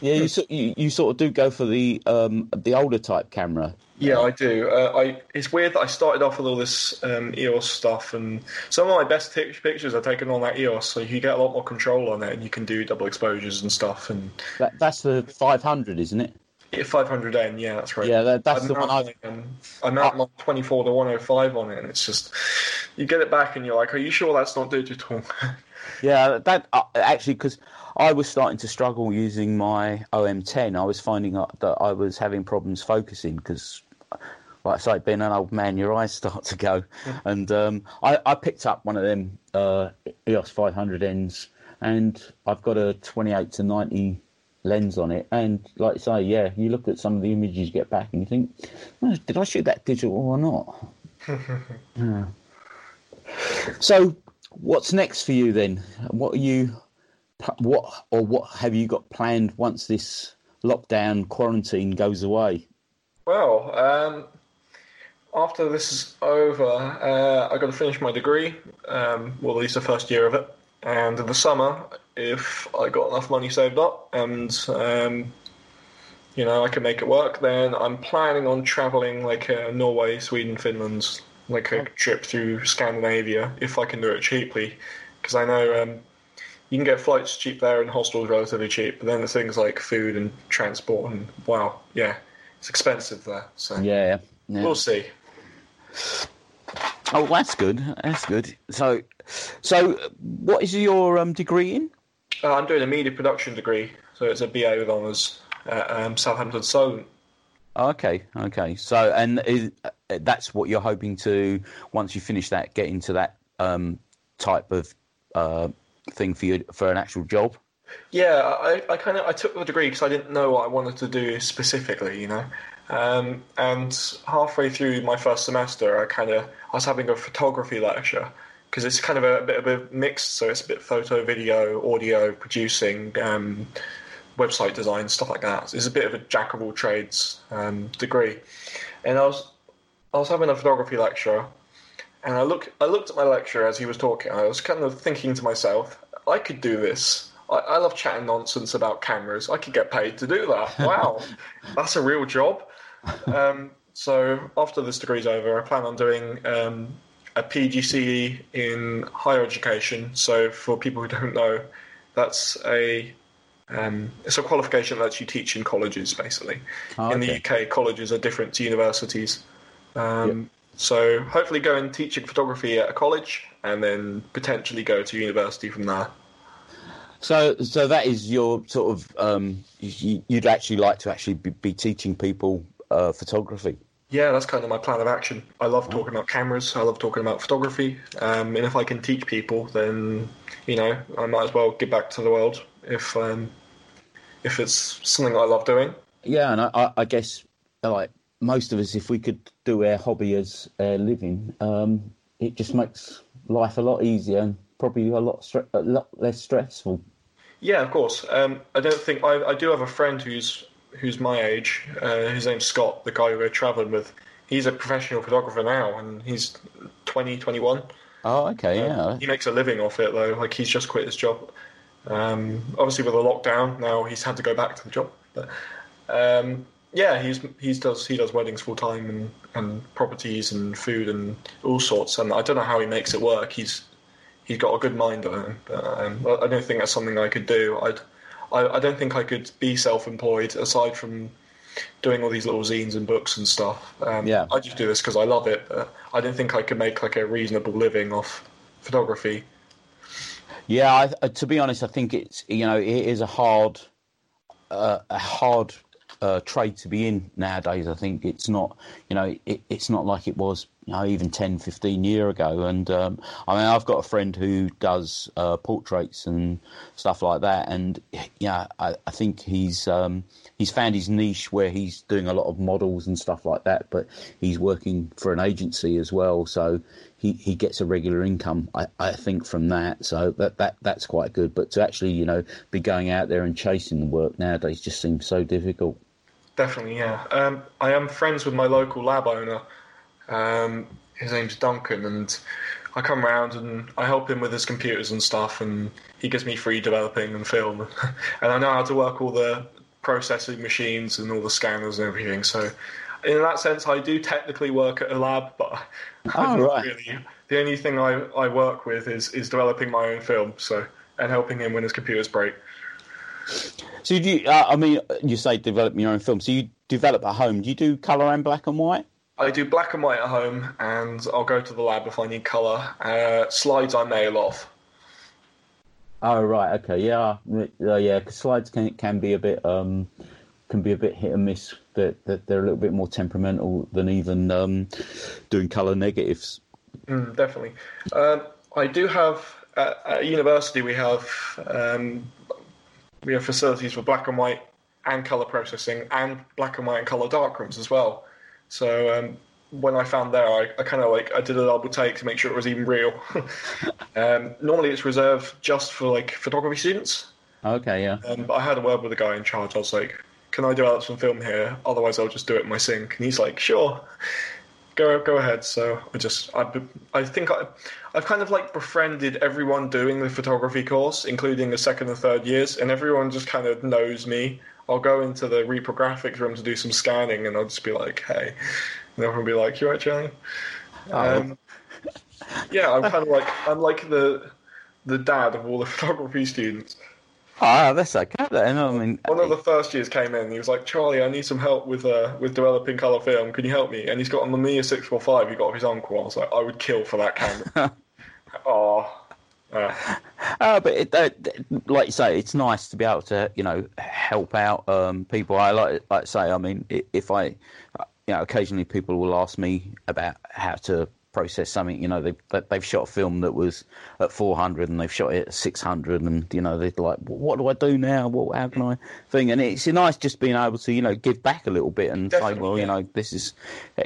Yeah, you, sort- you you sort of do go for the um, the older type camera. Yeah, I do. Uh, I it's weird that I started off with all this um, EOS stuff, and some of my best t- pictures are taken on that EOS, so you get a lot more control on it, and you can do double exposures and stuff. And That, that's the 500, isn't it? yeah, 500N, yeah, that's right. Yeah, that, that's I the one mount I. my, um, I mount my 24 to 105 on it, and it's just you get it back, and you're like, "Are you sure that's not digital?" Yeah, that uh, actually because I was starting to struggle using my OM10. I was finding out that I was having problems focusing because like I say, being an old man, your eyes start to go. And um, I, I picked up one of them uh, EOS 500Ns, and I've got a 28 to 90 lens on it. And like I say, yeah, you look at some of the images you get back, and you think, well, did I shoot that digital or not? yeah. So, what's next for you then? What are you, what or what have you got planned once this lockdown quarantine goes away? Well, um, after this is over, uh, I've got to finish my degree, um, well, at least the first year of it. And in the summer, if I got enough money saved up and um, you know I can make it work, then I'm planning on traveling like uh, Norway, Sweden, Finland, like a trip through Scandinavia if I can do it cheaply, because I know um, you can get flights cheap there and hostels relatively cheap, but then the things like food and transport and wow, yeah, it's expensive there. So yeah, yeah. we'll see. Oh, that's good. That's good. So, so what is your um, degree in? Uh, I'm doing a media production degree, so it's a BA with honours at um, Southampton Solent. Okay, okay. So, and is, that's what you're hoping to once you finish that, get into that um, type of uh, thing for you for an actual job. Yeah, I, I kind of I took the degree because I didn't know what I wanted to do specifically, you know. Um, and halfway through my first semester, I kind of I was having a photography lecture because it's kind of a, a, bit of a mix. So it's a bit photo, video, audio, producing, um, website design, stuff like that. So it's a bit of a jack of all trades um, degree. And I was I was having a photography lecture, and I look I looked at my lecturer as he was talking. I was kind of thinking to myself, I could do this. I, I love chatting nonsense about cameras. I could get paid to do that. Wow, that's a real job. Um, so after this degree's over, I plan on doing um, a PGCE in higher education. So for people who don't know, that's a um, it's a qualification that you teach in colleges, basically. Oh, okay. In the UK, colleges are different to universities. Um, yep. So hopefully, go and teaching photography at a college, and then potentially go to university from there. So, so that is your sort of um, you'd actually like to actually be, be teaching people uh, photography. Yeah, that's kind of my plan of action. I love talking about cameras. I love talking about photography. Um, and if I can teach people, then you know I might as well give back to the world if um, if it's something I love doing. Yeah, and I, I guess like most of us, if we could do our hobby as a living, um, it just makes life a lot easier and probably a lot stre- a lot less stressful. Yeah, of course. Um, I don't think I, I do have a friend who's who's my age. Uh, his name's Scott, the guy who we're traveling with. He's a professional photographer now, and he's 20, 21. Oh, okay, uh, yeah. He makes a living off it though. Like he's just quit his job. Um, obviously, with the lockdown now, he's had to go back to the job. But um, yeah, he's he's does he does weddings full time and, and properties and food and all sorts. And I don't know how he makes it work. He's he's got a good mind on him. But um, I don't think that's something I could do. I'd I, I don't think I could be self-employed aside from doing all these little zines and books and stuff. Um, yeah, I just do this because I love it. But I don't think I could make like a reasonable living off photography. Yeah, I, uh, to be honest, I think it's you know it is a hard, uh, a hard uh, trade to be in nowadays. I think it's not, you know, it, it's not like it was, you know, even 10, 15 year ago. And um, I mean, I've got a friend who does uh, portraits and stuff like that, and yeah, I, I think he's um, he's found his niche where he's doing a lot of models and stuff like that. But he's working for an agency as well, so he, he gets a regular income, I, I think, from that. So that, that that's quite good. But to actually, you know, be going out there and chasing the work nowadays just seems so difficult. Definitely, yeah. Um, I am friends with my local lab owner. Um, his name's Duncan, and I come around and I help him with his computers and stuff, and he gives me free developing and film, and I know how to work all the processing machines and all the scanners and everything. So, in that sense, I do technically work at a lab, but oh, right. really. The only thing I, I work with is is developing my own film, so and helping him when his computers break. So do you? Uh, I mean, you say develop your own film. So you develop at home. Do you do color and black and white? I do black and white at home, and I'll go to the lab if I need color. Uh, slides I mail off. Oh right, okay, yeah, uh, yeah. Cause slides can can be a bit um, can be a bit hit and miss. That that they're a little bit more temperamental than even um, doing color negatives. Mm, definitely. Um, I do have at, at, university we have um, we have facilities for black and white and color processing and black and white and color darkrooms as well. So um, when I found there, I, I kind of like I did a double take to make sure it was even real. um, normally, it's reserved just for like photography students. Okay, yeah. Um, but I had a word with the guy in charge. I was like, "Can I develop some film here? Otherwise, I'll just do it in my sink." And he's like, "Sure, go go ahead." So I just I I think I I've kind of like befriended everyone doing the photography course, including the second and third years, and everyone just kind of knows me. I'll go into the reprographics room to do some scanning, and I'll just be like, "Hey," and everyone will be like, "You right, Charlie?" Oh. Um, yeah, I'm kind of like I'm like the the dad of all the photography students. Ah, that's okay then. I mean, One of the first years came in. He was like, "Charlie, I need some help with uh, with developing color film. Can you help me?" And he's got a Mamiya six four five. He got off his uncle. I was like, "I would kill for that camera." oh. Uh, uh, but it, uh, like you say, it's nice to be able to, you know, help out um, people. I like, like say, I mean, if I, you know, occasionally people will ask me about how to process something. You know, they they've shot a film that was at 400 and they've shot it at 600, and you know they're like, what do I do now? What how can I thing? And it's nice just being able to you know give back a little bit and Definitely, say, well, yeah. you know, this is,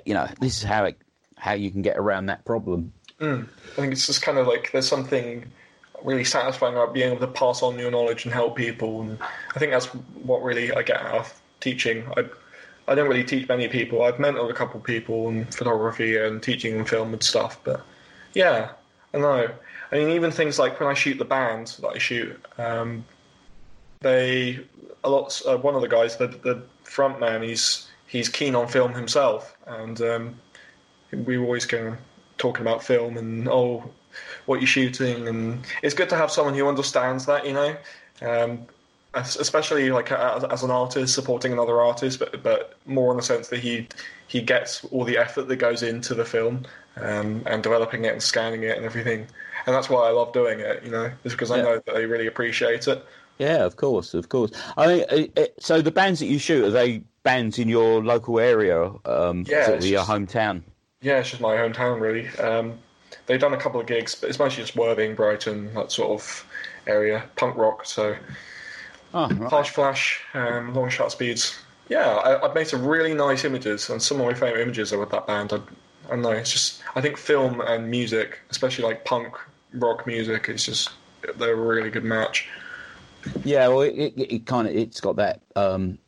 you know, this is how it how you can get around that problem. Mm. I think it's just kind of like there's something really satisfying about being able to pass on your knowledge and help people, and I think that's what really I get out of teaching. I I don't really teach many people. I've mentored a couple people in photography and teaching and film and stuff, but yeah, I know. I mean, even things like when I shoot the band that I shoot, um, they a lot. Uh, one of the guys, the the front man, he's he's keen on film himself, and um, we always going talking about film and oh, what you're shooting, and it's good to have someone who understands that, you know. Um, especially like as, as an artist supporting another artist, but but more in the sense that he he gets all the effort that goes into the film um, and developing it and scanning it and everything, and that's why I love doing it. You know, is because I Yeah. know that they really appreciate it. Yeah, of course, of course. I mean, so the bands that you shoot are they bands in your local area? Um, Yeah, sort of your just- hometown. Yeah, it's just my hometown really. Um, they've done a couple of gigs, but it's mostly just Worthing, Brighton, that sort of area, punk rock. So Oh, right. Harsh Flash, um, Long Shot Speeds. Yeah, I, I've made some really nice images, and some of my favourite images are with that band. I, I don't know, it's just I think film and music, especially like punk rock music, is just they're a really good match. Yeah, well, it, it, it kind of it's got that, um,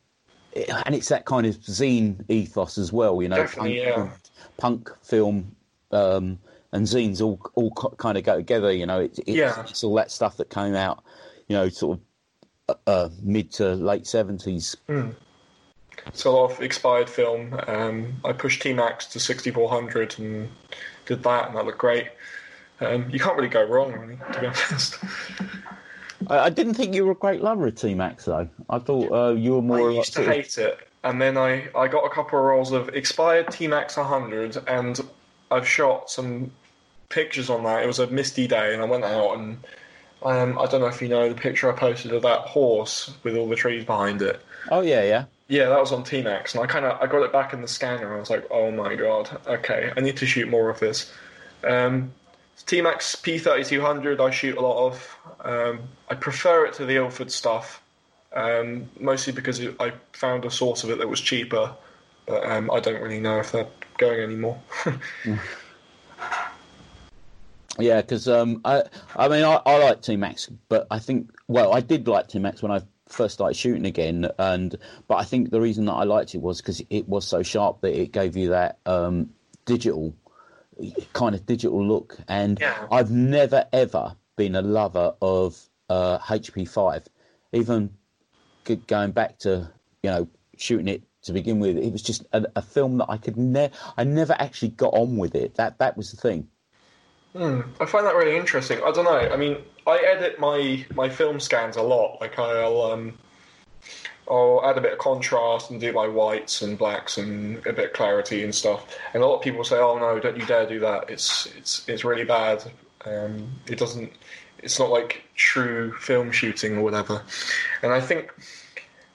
it, and it's that kind of zine ethos as well. You know, Definitely, yeah. Punk film um, and zines all all kind of go together. You know, it, it's, Yeah. it's all that stuff that came out. You know, sort of uh, uh, mid to late seventies. So a lot of expired film. Um, I pushed T Max to 6400 and did that, and that looked great. Um, you can't really go wrong, really, to be honest. I, I didn't think you were a great lover of T Max though. I thought uh, you were more. I used to of- hate it, and then I, I got a couple of rolls of expired T Max 100, and I've shot some pictures on that. It was a misty day, and I went out and um, I don't know if you know the picture I posted of that horse with all the trees behind it. Oh yeah, yeah. Yeah, that was on T Max, and I kind of I got it back in the scanner. and I was like, oh my god, okay, I need to shoot more of this. Um, T Max P3200, I shoot a lot of. Um, I prefer it to the Ilford stuff, um, mostly because I found a source of it that was cheaper, but um, I don't really know if they're going anymore. Yeah, because um, I, I mean, I, I like T Max, but I think, well, I did like T Max when I first started shooting again, and but I think the reason that I liked it was because it was so sharp that it gave you that um, digital kind of digital look, and Yeah. I've never ever been a lover of uh, HP five, even g- going back to you know shooting it to begin with. It was just a, a film that I could never, I never actually got on with it. That that was the thing. I find that really interesting. I don't know. I mean, I edit my my film scans a lot. Like I'll um, I'll add a bit of contrast and do my whites and blacks and a bit of clarity and stuff. And a lot of people say, "Oh no, don't you dare do that. It's it's it's really bad. Um, it doesn't. It's not like true film shooting or whatever." And I think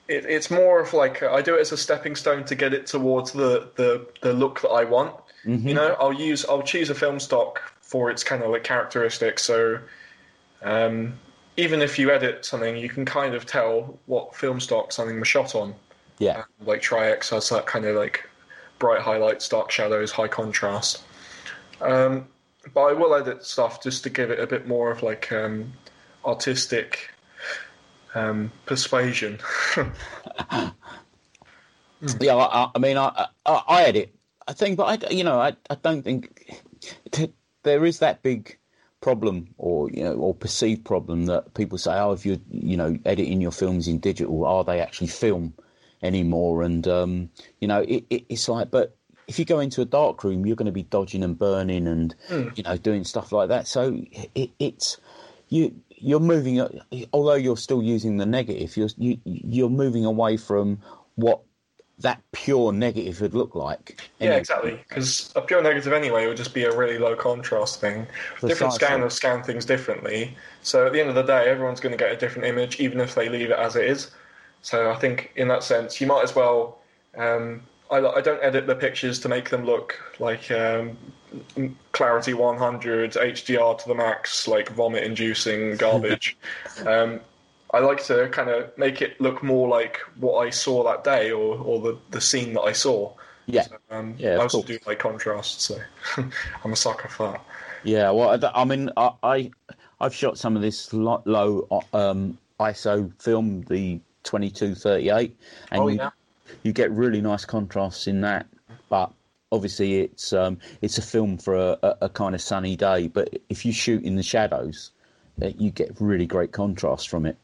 it, it's more of like I do it as a stepping stone to get it towards the the, the look that I want. You know, I'll use I'll choose a film stock for its kind of like characteristics. So, um, even if you edit something, you can kind of tell what film stock something was shot on. Yeah. Like Tri-X has that kind of like bright highlights, dark shadows, high contrast. Um, but I will edit stuff just to give it a bit more of like um, artistic um, persuasion. Yeah, I, I- mean, I, I, I edit. I think, but I, you know, I, I don't think t- there is that big problem, or you know, or perceived problem that people say, oh, if you're, you know, editing your films in digital, are they actually film anymore? And um, you know, it, it, it's like, but if you go into a dark room, you're going to be dodging and burning, and you know, doing stuff like that. So it, it's you. You're moving, although you're still using the negative. You're you, you're moving away from what that pure negative would look like. Yeah, exactly. Because a pure negative anyway would just be a really low contrast thing. Different Precisely. scanners scan things differently. So at the end of the day, everyone's going to get a different image, even if they leave it as it is. So I think in that sense, you might as well. Um, I, I don't edit the pictures to make them look like um, clarity 100, HDR to the max, like vomit inducing garbage. um, I like to kind of make it look more like what I saw that day or, or the, the scene that I saw. Yeah, Um, Yeah, I also course. do like contrast, so I'm a sucker for that. yeah. Well, I mean, I, I I've shot some of this low um, ISO film, the twenty two thirty eight, and Oh, you, yeah. You get really nice contrasts in that. But obviously, it's um, it's a film for a, a, a kind of sunny day. But if you shoot in the shadows, uh, you get really great contrast from it,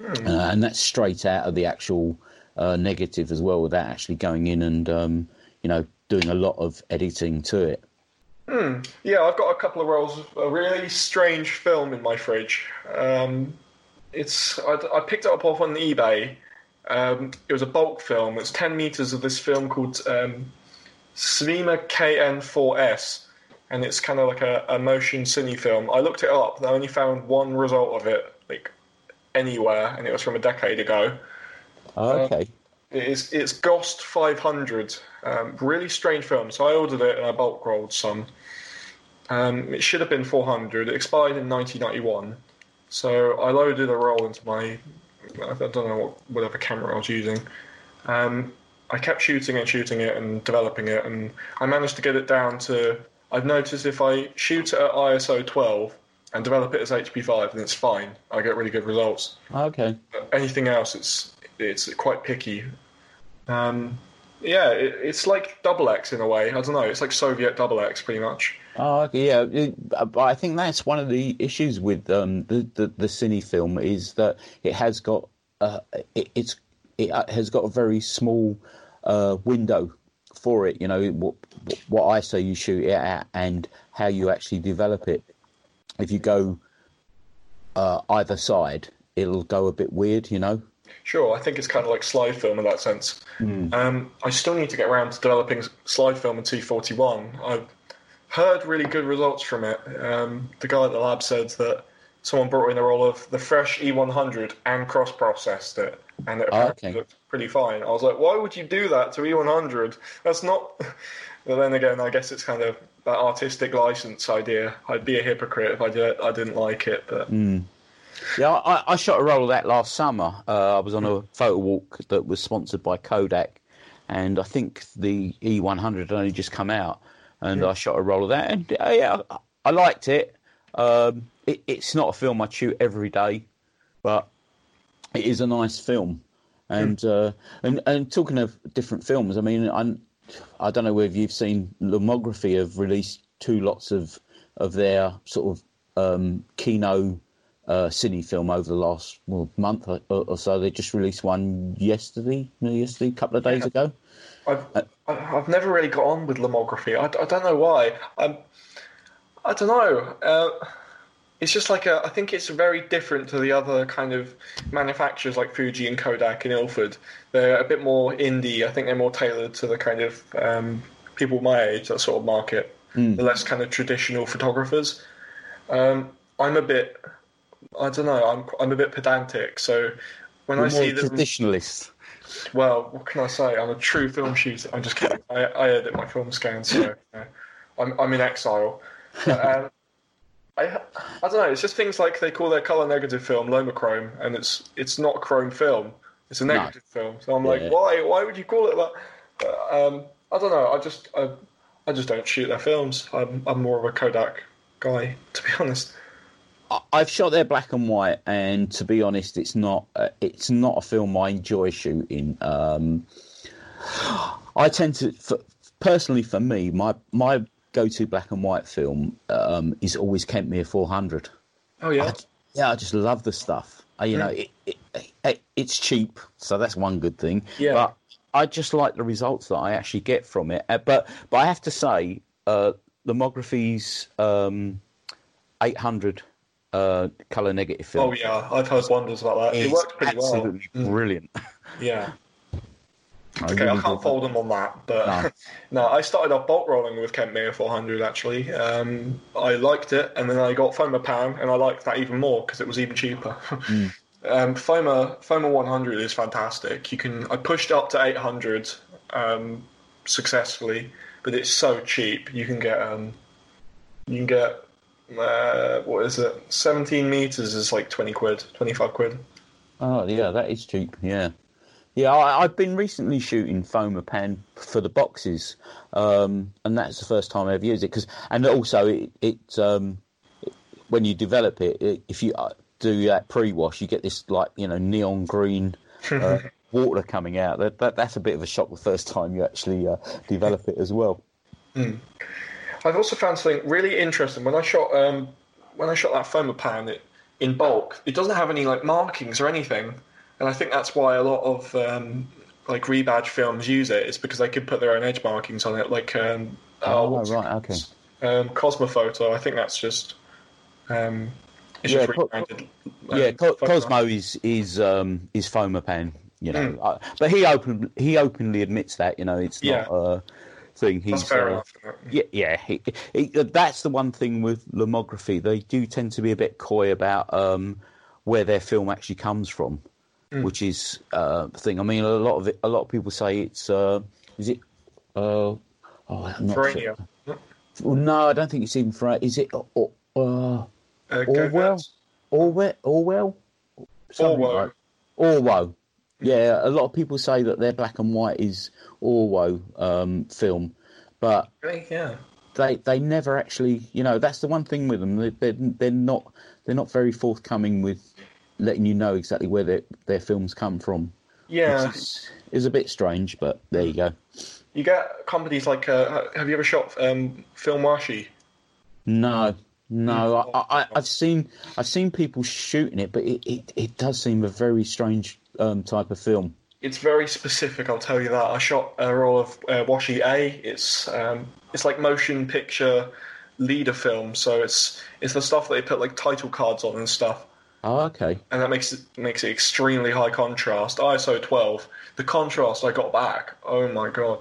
uh, and that's straight out of the actual uh, negative as well, without actually going in and um, you know doing a lot of editing to it. Yeah, I've got a couple of rolls of a really strange film in my fridge. Um, it's I, I picked it up off on eBay. Um, it was a bulk film. It's ten meters of this film called um, Svema KN4S, and it's kind of like a, a motion cine film. I looked it up. and I only found one result of it, like anywhere, and it was from a decade ago. Oh, okay. It is it's GOST 500. Um, really strange film. So I ordered it and I bulk rolled some. Um, it should have been 400. It expired in 1991. So I loaded a roll into my I don't know what whatever camera I was using. Um, I kept shooting and shooting it and developing it, and I managed to get it down to. I've noticed if I shoot it at ISO 12 and develop it as HP5, then it's fine. I get really good results Okay. anything else, it's it's quite picky. Um, yeah, it, it's like double X in a way. I don't know. It's like Soviet double X, pretty much. Oh, okay, yeah. Uh, but I think that's one of the issues with um, the, the the cine film is that it has got uh, it, it's it uh, has got a very small uh, window for it. You know what what I say you shoot it at and how you actually develop it. If you go uh, either side, it'll go a bit weird. You know. Sure, I think it's kind of like slide film in that sense. Um, I still need to get around to developing slide film in C41. I've heard really good results from it. Um, the guy at the lab said that someone brought in a roll of the fresh E100 and cross processed it, and it apparently okay. looked pretty fine. I was like, why would you do that to E100? That's not. But then again, I guess it's kind of that artistic license idea. I'd be a hypocrite if I did. I didn't like it, but Yeah, I, I shot a roll of that last summer. Uh, I was on a photo walk that was sponsored by Kodak, and I think the E100 had only just come out, and I shot a roll of that, and uh, yeah, I, I liked it. Um, it. It's not a film I shoot every day, but it is a nice film. And uh, and and talking of different films, I mean, I'm, I don't know whether you've seen Lomography have released two lots of of their sort of um, Kino uh, cine film over the last well, month or, or so. They just released one yesterday, yesterday, a couple of days ago. I've I- I've never really got on with lomography. I, I don't know why. I'm, I don't know. Uh, it's just like a. I think it's very different to the other kind of manufacturers like Fuji and Kodak and Ilford. They're a bit more indie. I think they're more tailored to the kind of um, people my age, that sort of market. The less kind of traditional photographers. Um, I'm a bit. I don't know. I'm I'm a bit pedantic. So when I More see them, traditionalist. Well, what can I say? I'm a true film shooter. I'm just kidding. I, I edit my film scans, so uh, I'm, I'm in exile. But, um, I, I don't know. It's just things like they call their color negative film Lomochrome, and it's it's not a chrome film. It's a negative no. film. So I'm like, why? Why would you call it that? But, um, I don't know. I just I, I just don't shoot their films. I'm I'm more of a Kodak guy, to be honest. I've shot their black and white, and to be honest, it's not uh, it's not a film I enjoy shooting. Um, I tend to, for, personally, for me, my my go-to black and white film um, is always Kentmere 400. Oh yeah, I, yeah, I just love the stuff. I, you mm. know, it, it, it, it's cheap, so that's one good thing. Yeah, but I just like the results that I actually get from it. Uh, but but I have to say, uh, Lomography's um, 800 uh, color negative film. Oh yeah, I've heard wonders about that. It worked pretty absolutely well. brilliant. Yeah. okay, I can't fold them on that, but no. no. I started off bulk rolling with Kentmere 400 actually. Um, I liked it, and then I got Fomapan, and I liked that even more because it was even cheaper. Mm. um, Foma Foma 100 is fantastic. You can I pushed up to 800 um, successfully, but it's so cheap. You can get um, you can get uh, what is it? 17 meters is like 20 quid, 25 quid. Oh yeah, that is cheap. Yeah. Yeah, I, have been recently shooting Fomapan for the boxes, um, and that's the first time I've used it. Cause, and also, it, it, um, it when you develop it, it if you uh, do that pre-wash, you get this like you know neon green uh, water coming out. That, that, that's a bit of a shock the first time you actually uh, develop it as well. Mm. I've also found something really interesting when I shot um, when I shot that Fomapan it, in bulk. It doesn't have any like markings or anything and I think that's why a lot of um, like rebadge films use it. Is because they could put their own edge markings on it, like um, oh, oh right, okay. Um, Kosmo Foto. I think that's just um, it's yeah, just rebranded. Um, yeah, Co- Kosmo is is um, is Fomapan, you know, mm. uh, but he open he openly admits that you know it's yeah. not a thing. He's uh. Yeah, yeah. He, he, that's the one thing with Lomography. They do tend to be a bit coy about um, where their film actually comes from mm. which is uh, the thing. I mean, a lot of it. A lot of people say it's. Uh, is it? Uh, oh, I'm not sure. Well, no, I don't think it's even for. Is it? Uh, uh, ORWO? ORWO? ORWO? ORWO. Like. ORWO. Yeah, a lot of people say that their black and white is ORWO um, film, but yeah, they they never actually. You know, that's the one thing with them. They, they're they're not they're not very forthcoming with letting you know exactly where their, their films come from. Yeah, is, is a bit strange, but there you go. You get companies like, uh, have you ever shot um, Filmwashi? No, no. Hmm. I, have seen I've seen people shooting it, but it, it, it does seem a very strange um, type of film. It's very specific, I'll tell you that. I shot a roll of uh, Washi A. It's um, it's like motion picture leader film, so it's it's the stuff that they put like title cards on and stuff. Oh, okay. And that makes it makes it extremely high contrast. ISO 12. The contrast I got back, oh my god!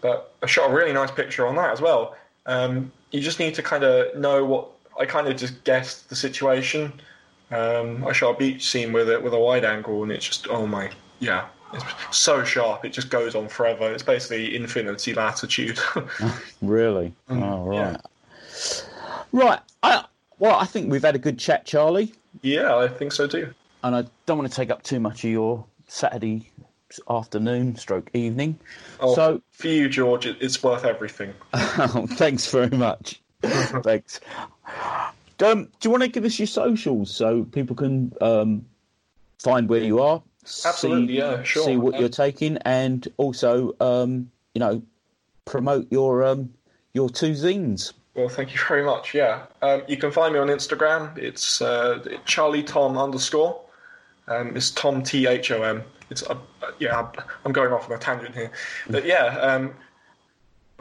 But I shot a really nice picture on that as well. Um, you just need to kind of know what. I kind of just guessed the situation. Um, I shot a beach scene with it with a wide angle, and it's just oh my yeah, it's so sharp. It just goes on forever. It's basically infinity latitude. really? Um, oh right. Yeah. Right. I, well, I think we've had a good chat, Charlie. Yeah, I think so too. And I don't want to take up too much of your Saturday afternoon stroke evening. Oh, so for you, George, it's worth everything. oh, thanks very much. thanks. Um, do you want to give us your socials so people can um, find where you are? Absolutely, see, yeah, sure. See what you're taking, and also, um, you know, promote your um, your two zines. Well, thank you very much. Yeah, um, you can find me on Instagram. It's uh, Charlie Tom underscore. Um, it's Tom T H O M. It's uh, yeah. I'm going off on a tangent here, but yeah.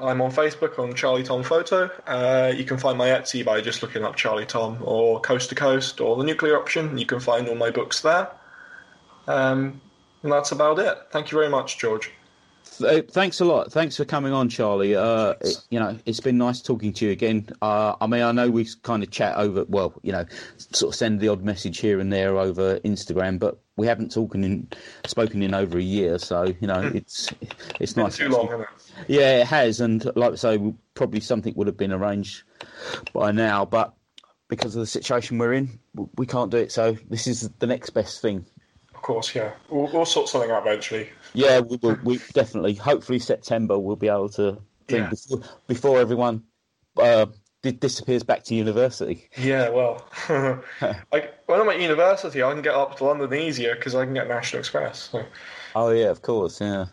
I'm on Facebook on Charlie Tom Photo. Uh, you can find my Etsy by just looking up Charlie Tom or Coast to Coast or the Nuclear Option. You can find all my books there. Um, and that's about it. Thank you very much, George. Thanks a lot. Thanks for coming on, Charlie. Uh, it, you know, it's been nice talking to you again. Uh, I mean, I know we kind of chat over, well, you know, sort of send the odd message here and there over Instagram, but we haven't talking in spoken in over a year, so you know it's it's nice. too long, hasn't it? Yeah, it has, and like I say, probably something would have been arranged by now, but because of the situation we're in, we can't do it. So this is the next best thing. Of course, yeah. We'll, we'll sort something out eventually. Yeah, we will. We definitely, hopefully, September we'll be able to Yeah. before, before everyone uh, di- disappears back to university. Yeah, well, like when I'm at university, I can get up to London easier because I can get National Express. So, Oh yeah, of course. Yeah.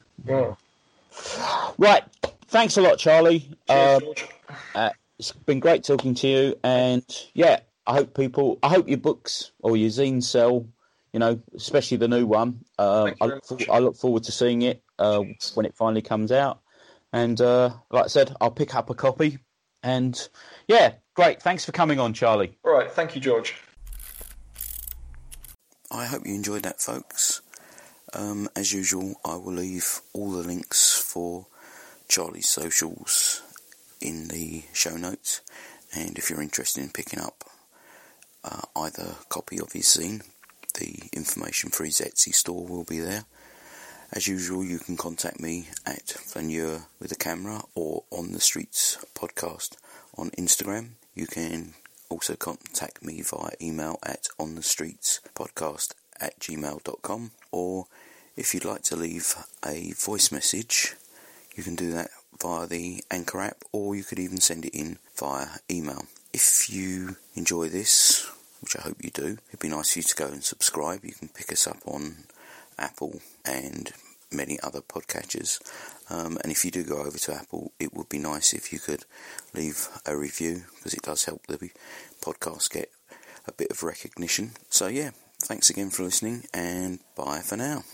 Right. Thanks a lot, Charlie. cheers, Um, George. Uh, it's been great talking to you, and yeah, I hope people, I hope your books or your zines sell. You know, especially the new one. Um, I, look for. I look forward to seeing it uh, when it finally comes out. And uh, like I said, I'll pick up a copy. And yeah, great. Thanks for coming on, Charlie. All right, thank you, George. I hope you enjoyed that, folks. Um, as usual, I will leave all the links for Charlie's socials in the show notes. And if you're interested in picking up uh, either copy of his zine, the information for his Etsy store will be there. As usual, you can contact me at Flaneur with a camera or on the Streets podcast on Instagram. You can also contact me via email at on the streets podcast at gmail.com or if you'd like to leave a voice message you can do that via the anchor app or you could even send it in via email. If you enjoy this which i hope you do it'd be nice for you to go and subscribe. You can pick us up on apple and many other podcatchers um, and if you do go over to apple it would be nice if you could leave a review because it does help the podcast get a bit of recognition. So, yeah, thanks again for listening and bye for now.